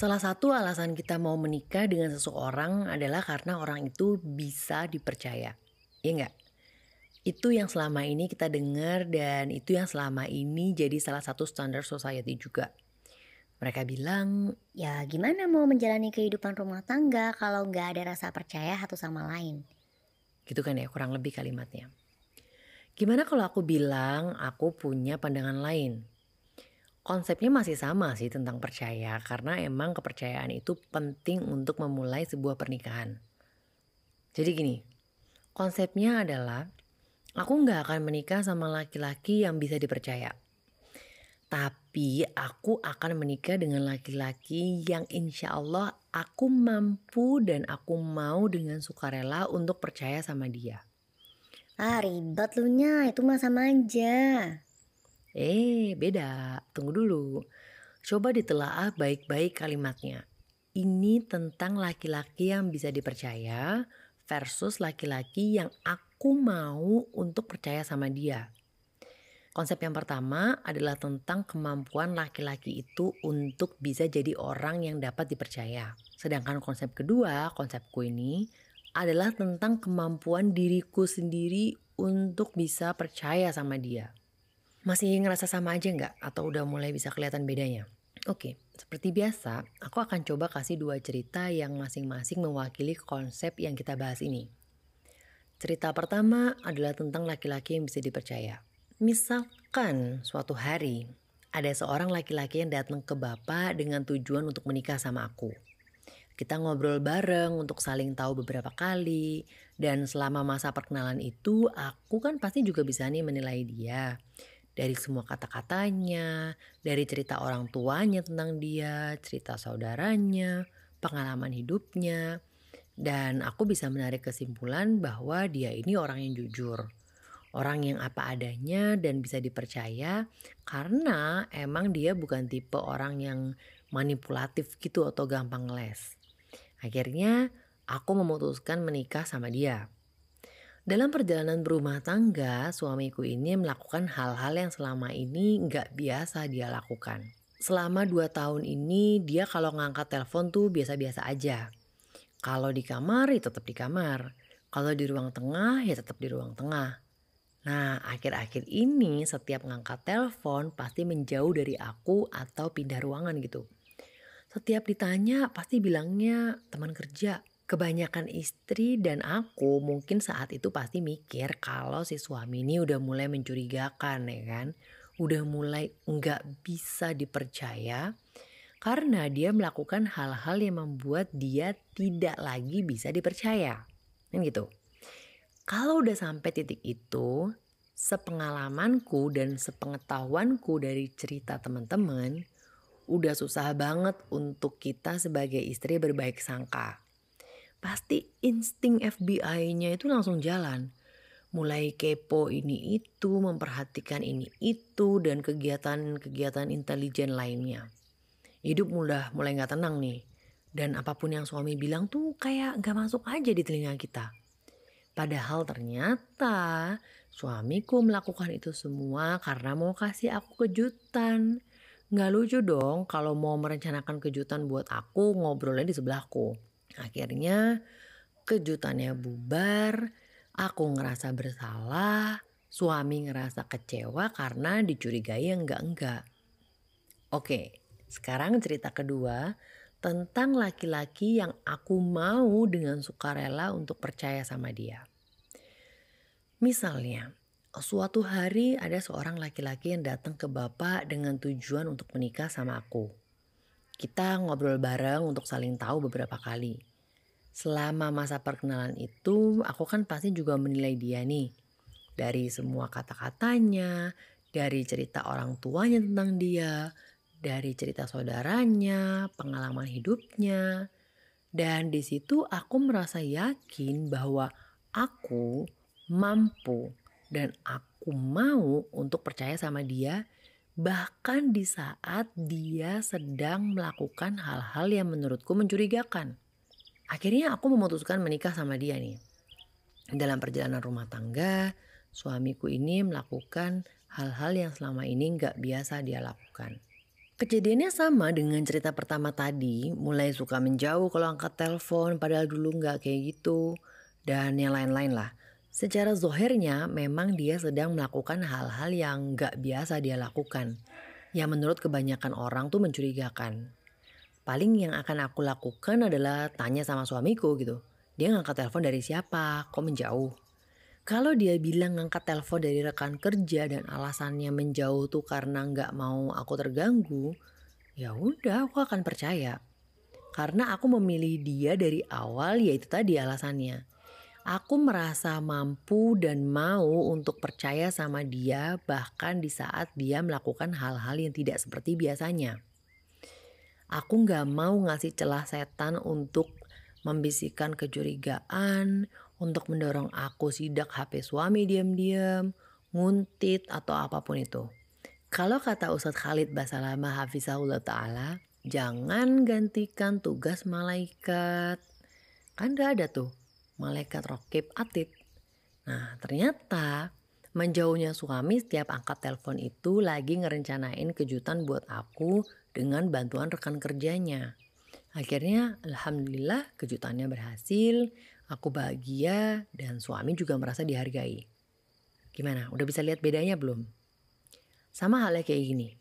Salah satu alasan kita mau menikah dengan seseorang adalah karena orang itu bisa dipercaya. Iya enggak? Itu yang selama ini kita dengar dan itu yang selama ini jadi salah satu standar society juga. Mereka bilang, Ya gimana mau menjalani kehidupan rumah tangga kalau nggak ada rasa percaya satu sama lain? gitu kan ya kurang lebih kalimatnya. Gimana kalau aku bilang aku punya pandangan lain? Konsepnya masih sama sih tentang percaya karena emang kepercayaan itu penting untuk memulai sebuah pernikahan. Jadi gini, konsepnya adalah aku nggak akan menikah sama laki-laki yang bisa dipercaya. Tapi aku akan menikah dengan laki-laki yang insya Allah aku mampu dan aku mau dengan sukarela untuk percaya sama dia. Ah ribet lu nya, itu mah sama aja. Eh, beda. Tunggu dulu. Coba ditelaah baik-baik kalimatnya. Ini tentang laki-laki yang bisa dipercaya versus laki-laki yang aku mau untuk percaya sama dia. Konsep yang pertama adalah tentang kemampuan laki-laki itu untuk bisa jadi orang yang dapat dipercaya. Sedangkan konsep kedua, konsepku ini adalah tentang kemampuan diriku sendiri untuk bisa percaya sama dia. Masih ngerasa sama aja nggak? Atau udah mulai bisa kelihatan bedanya? Oke, seperti biasa, aku akan coba kasih dua cerita yang masing-masing mewakili konsep yang kita bahas ini. Cerita pertama adalah tentang laki-laki yang bisa dipercaya. Misalkan suatu hari ada seorang laki-laki yang datang ke bapak dengan tujuan untuk menikah sama aku. Kita ngobrol bareng untuk saling tahu beberapa kali dan selama masa perkenalan itu aku kan pasti juga bisa nih menilai dia. Dari semua kata-katanya, dari cerita orang tuanya tentang dia, cerita saudaranya, pengalaman hidupnya. Dan aku bisa menarik kesimpulan bahwa dia ini orang yang jujur orang yang apa adanya dan bisa dipercaya karena emang dia bukan tipe orang yang manipulatif gitu atau gampang les. Akhirnya aku memutuskan menikah sama dia. Dalam perjalanan berumah tangga, suamiku ini melakukan hal-hal yang selama ini nggak biasa dia lakukan. Selama dua tahun ini dia kalau ngangkat telepon tuh biasa-biasa aja. Kalau di kamar ya tetap di kamar. Kalau di ruang tengah ya tetap di ruang tengah. Nah, akhir-akhir ini setiap ngangkat telepon pasti menjauh dari aku atau pindah ruangan gitu. Setiap ditanya pasti bilangnya teman kerja. Kebanyakan istri dan aku mungkin saat itu pasti mikir kalau si suami ini udah mulai mencurigakan ya kan. Udah mulai nggak bisa dipercaya karena dia melakukan hal-hal yang membuat dia tidak lagi bisa dipercaya. Kan gitu. Kalau udah sampai titik itu, sepengalamanku dan sepengetahuanku dari cerita teman-teman, udah susah banget untuk kita sebagai istri berbaik sangka. Pasti insting FBI-nya itu langsung jalan. Mulai kepo ini itu, memperhatikan ini itu, dan kegiatan-kegiatan intelijen lainnya. Hidup mudah mulai gak tenang nih. Dan apa pun yang suami bilang tuh kayak gak masuk aja di telinga kita. Padahal ternyata suamiku melakukan itu semua karena mau kasih aku kejutan. Nggak lucu dong kalau mau merencanakan kejutan buat aku ngobrolnya di sebelahku. Akhirnya kejutannya bubar, aku ngerasa bersalah, suami ngerasa kecewa karena dicurigai yang enggak-enggak. Oke, sekarang cerita kedua tentang laki-laki yang aku mau dengan sukarela untuk percaya sama dia. Misalnya, suatu hari ada seorang laki-laki yang datang ke bapak dengan tujuan untuk menikah sama aku. Kita ngobrol bareng untuk saling tahu beberapa kali. Selama masa perkenalan itu, aku kan pasti juga menilai dia nih. Dari semua kata-katanya, dari cerita orang tuanya tentang dia, dari cerita saudaranya, pengalaman hidupnya. Dan di situ aku merasa yakin bahwa aku mampu dan aku mau untuk percaya sama dia bahkan di saat dia sedang melakukan hal-hal yang menurutku mencurigakan. Akhirnya aku memutuskan menikah sama dia nih. Dalam perjalanan rumah tangga, suamiku ini melakukan hal-hal yang selama ini nggak biasa dia lakukan. Kejadiannya sama dengan cerita pertama tadi, mulai suka menjauh kalau angkat telepon padahal dulu nggak kayak gitu. Dan yang lain-lain lah. Secara zohirnya memang dia sedang melakukan hal-hal yang nggak biasa dia lakukan. Yang menurut kebanyakan orang tuh mencurigakan. Paling yang akan aku lakukan adalah tanya sama suamiku gitu. Dia ngangkat telepon dari siapa, kok menjauh. Kalau dia bilang ngangkat telepon dari rekan kerja dan alasannya menjauh tuh karena nggak mau aku terganggu, ya udah aku akan percaya. Karena aku memilih dia dari awal yaitu tadi alasannya. Aku merasa mampu dan mau untuk percaya sama dia bahkan di saat dia melakukan hal-hal yang tidak seperti biasanya. Aku nggak mau ngasih celah setan untuk membisikkan kecurigaan, untuk mendorong aku sidak HP suami diam-diam, nguntit atau apa pun itu. Kalau kata Ustadz Khalid Basalamah Hafizahullah Ta'ala, jangan gantikan tugas malaikat. Kan gak ada tuh malaikat rokib atid. Nah ternyata menjauhnya suami setiap angkat telepon itu lagi ngerencanain kejutan buat aku dengan bantuan rekan kerjanya. Akhirnya alhamdulillah kejutannya berhasil, aku bahagia dan suami juga merasa dihargai. Gimana, udah bisa lihat bedanya belum? Sama halnya kayak gini.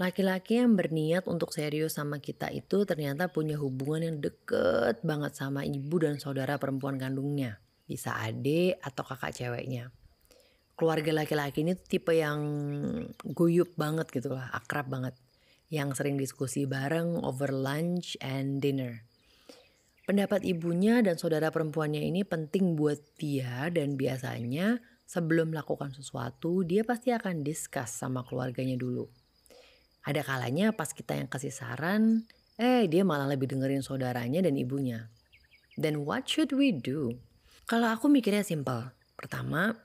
Laki-laki yang berniat untuk serius sama kita itu ternyata punya hubungan yang deket banget sama ibu dan saudara perempuan kandungnya. Bisa adik atau kakak ceweknya. Keluarga laki-laki ini tipe yang guyup banget gitu lah, akrab banget yang sering diskusi bareng over lunch and dinner. Pendapat ibunya dan saudara perempuannya ini penting buat dia dan biasanya sebelum melakukan sesuatu dia pasti akan discuss sama keluarganya dulu. Ada kalanya pas kita yang kasih saran, eh dia malah lebih dengerin saudaranya dan ibunya. Then what should we do? Kalau aku mikirnya simple. Pertama,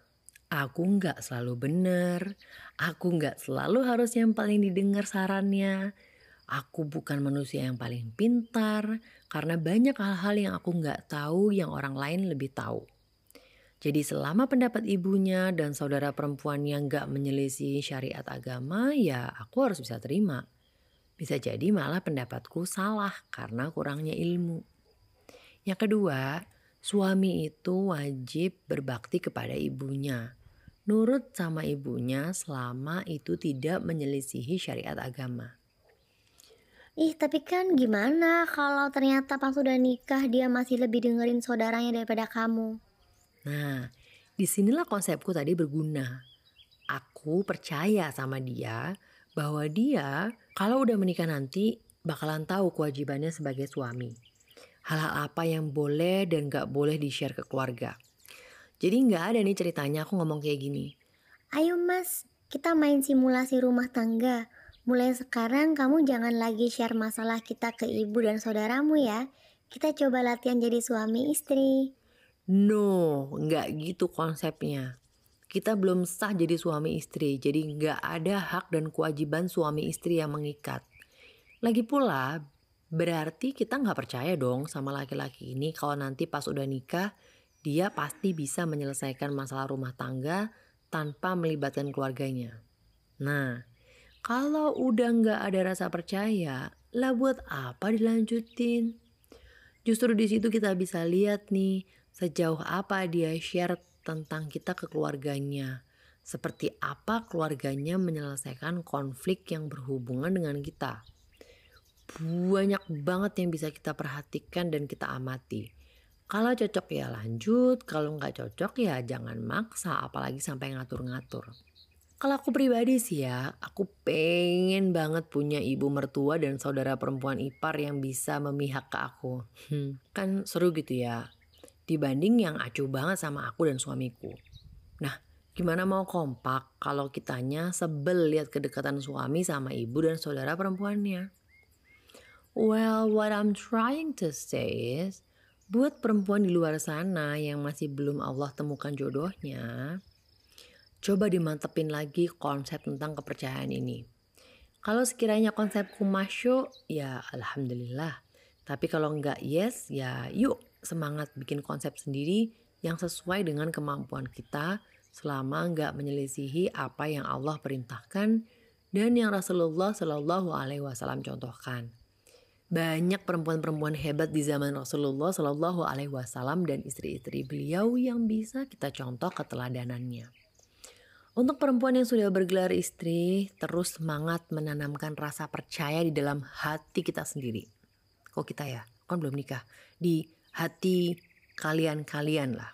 Aku nggak selalu benar, aku nggak selalu harus yang paling didengar sarannya. Aku bukan manusia yang paling pintar karena banyak hal-hal yang aku nggak tahu yang orang lain lebih tahu. Jadi selama pendapat ibunya dan saudara perempuan yang nggak menyelisih syariat agama ya aku harus bisa terima. Bisa jadi malah pendapatku salah karena kurangnya ilmu. Yang kedua, Suami itu wajib berbakti kepada ibunya, nurut sama ibunya selama itu tidak menyelisihi syariat agama. Ih, tapi kan gimana kalau ternyata pas sudah nikah dia masih lebih dengerin saudaranya daripada kamu? Nah, di sinilah konsepku tadi berguna. Aku percaya sama dia bahwa dia kalau udah menikah nanti bakalan tahu kewajibannya sebagai suami hal-hal apa yang boleh dan gak boleh di-share ke keluarga. Jadi gak ada nih ceritanya aku ngomong kayak gini. Ayo mas, kita main simulasi rumah tangga. Mulai sekarang kamu jangan lagi share masalah kita ke ibu dan saudaramu ya. Kita coba latihan jadi suami istri. No, nggak gitu konsepnya. Kita belum sah jadi suami istri, jadi nggak ada hak dan kewajiban suami istri yang mengikat. Lagi pula, Berarti kita nggak percaya dong sama laki-laki ini kalau nanti pas udah nikah dia pasti bisa menyelesaikan masalah rumah tangga tanpa melibatkan keluarganya. Nah, kalau udah nggak ada rasa percaya, lah buat apa dilanjutin? Justru di situ kita bisa lihat nih sejauh apa dia share tentang kita ke keluarganya. Seperti apa keluarganya menyelesaikan konflik yang berhubungan dengan kita banyak banget yang bisa kita perhatikan dan kita amati. Kalau cocok ya lanjut, kalau nggak cocok ya jangan maksa, apalagi sampai ngatur-ngatur. Kalau aku pribadi sih ya, aku pengen banget punya ibu mertua dan saudara perempuan ipar yang bisa memihak ke aku. Hmm, kan seru gitu ya, dibanding yang acuh banget sama aku dan suamiku. Nah, gimana mau kompak kalau kitanya sebel lihat kedekatan suami sama ibu dan saudara perempuannya? Well, what I'm trying to say is, buat perempuan di luar sana yang masih belum Allah temukan jodohnya, coba dimantepin lagi konsep tentang kepercayaan ini. Kalau sekiranya konsepku masuk, ya alhamdulillah. Tapi kalau enggak yes, ya yuk semangat bikin konsep sendiri yang sesuai dengan kemampuan kita selama enggak menyelisihi apa yang Allah perintahkan dan yang Rasulullah Shallallahu Alaihi Wasallam contohkan. Banyak perempuan-perempuan hebat di zaman Rasulullah Shallallahu Alaihi Wasallam dan istri-istri beliau yang bisa kita contoh keteladanannya. Untuk perempuan yang sudah bergelar istri, terus semangat menanamkan rasa percaya di dalam hati kita sendiri. Kok kita ya? Kan belum nikah. Di hati kalian-kalian lah.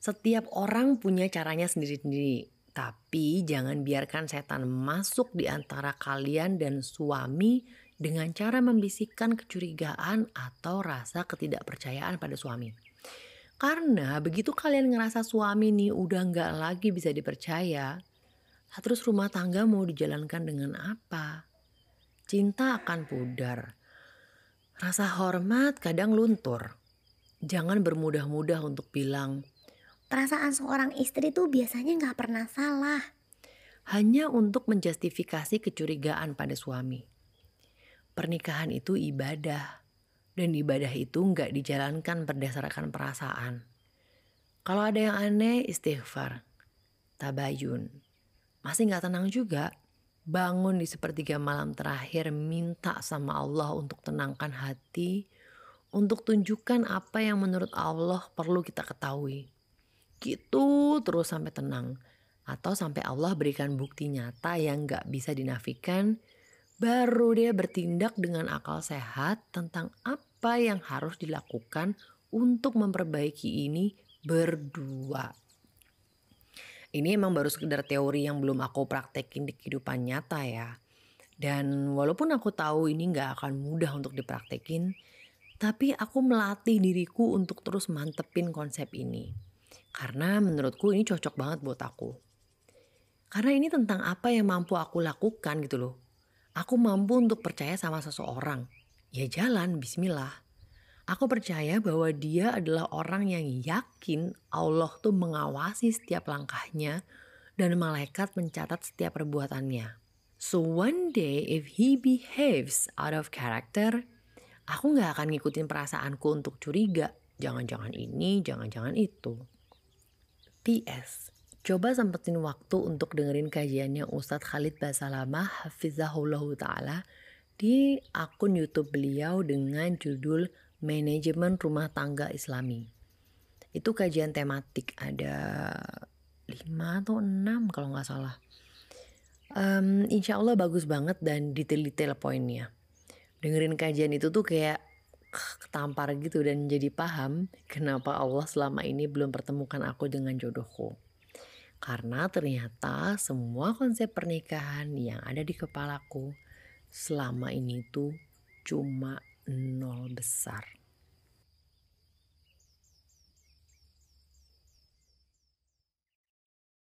Setiap orang punya caranya sendiri-sendiri. Tapi jangan biarkan setan masuk di antara kalian dan suami dengan cara membisikkan kecurigaan atau rasa ketidakpercayaan pada suami. Karena begitu kalian ngerasa suami nih udah nggak lagi bisa dipercaya, terus rumah tangga mau dijalankan dengan apa? Cinta akan pudar. Rasa hormat kadang luntur. Jangan bermudah-mudah untuk bilang, Perasaan seorang istri tuh biasanya nggak pernah salah. Hanya untuk menjustifikasi kecurigaan pada suami. Pernikahan itu ibadah dan ibadah itu nggak dijalankan berdasarkan perasaan. Kalau ada yang aneh, istighfar, tabayun. Masih nggak tenang juga, bangun di sepertiga malam terakhir minta sama Allah untuk tenangkan hati, untuk tunjukkan apa yang menurut Allah perlu kita ketahui. Gitu terus sampai tenang. Atau sampai Allah berikan bukti nyata yang gak bisa dinafikan baru dia bertindak dengan akal sehat tentang apa yang harus dilakukan untuk memperbaiki ini berdua. Ini emang baru sekedar teori yang belum aku praktekin di kehidupan nyata ya. Dan walaupun aku tahu ini gak akan mudah untuk dipraktekin, tapi aku melatih diriku untuk terus mantepin konsep ini. Karena menurutku ini cocok banget buat aku. Karena ini tentang apa yang mampu aku lakukan gitu loh Aku mampu untuk percaya sama seseorang. Ya jalan, bismillah. Aku percaya bahwa dia adalah orang yang yakin Allah tuh mengawasi setiap langkahnya dan malaikat mencatat setiap perbuatannya. So one day if he behaves out of character, aku gak akan ngikutin perasaanku untuk curiga. Jangan-jangan ini, jangan-jangan itu. P.S. Coba sempetin waktu untuk dengerin kajiannya Ustadz Khalid Basalamah Hafizahullah Ta'ala di akun Youtube beliau dengan judul Manajemen Rumah Tangga Islami. Itu kajian tematik ada 5 atau 6 kalau nggak salah. Um, insya Allah bagus banget dan detail-detail poinnya. Dengerin kajian itu tuh kayak ketampar gitu dan jadi paham kenapa Allah selama ini belum pertemukan aku dengan jodohku. Karena ternyata semua konsep pernikahan yang ada di kepalaku selama ini tuh cuma nol besar.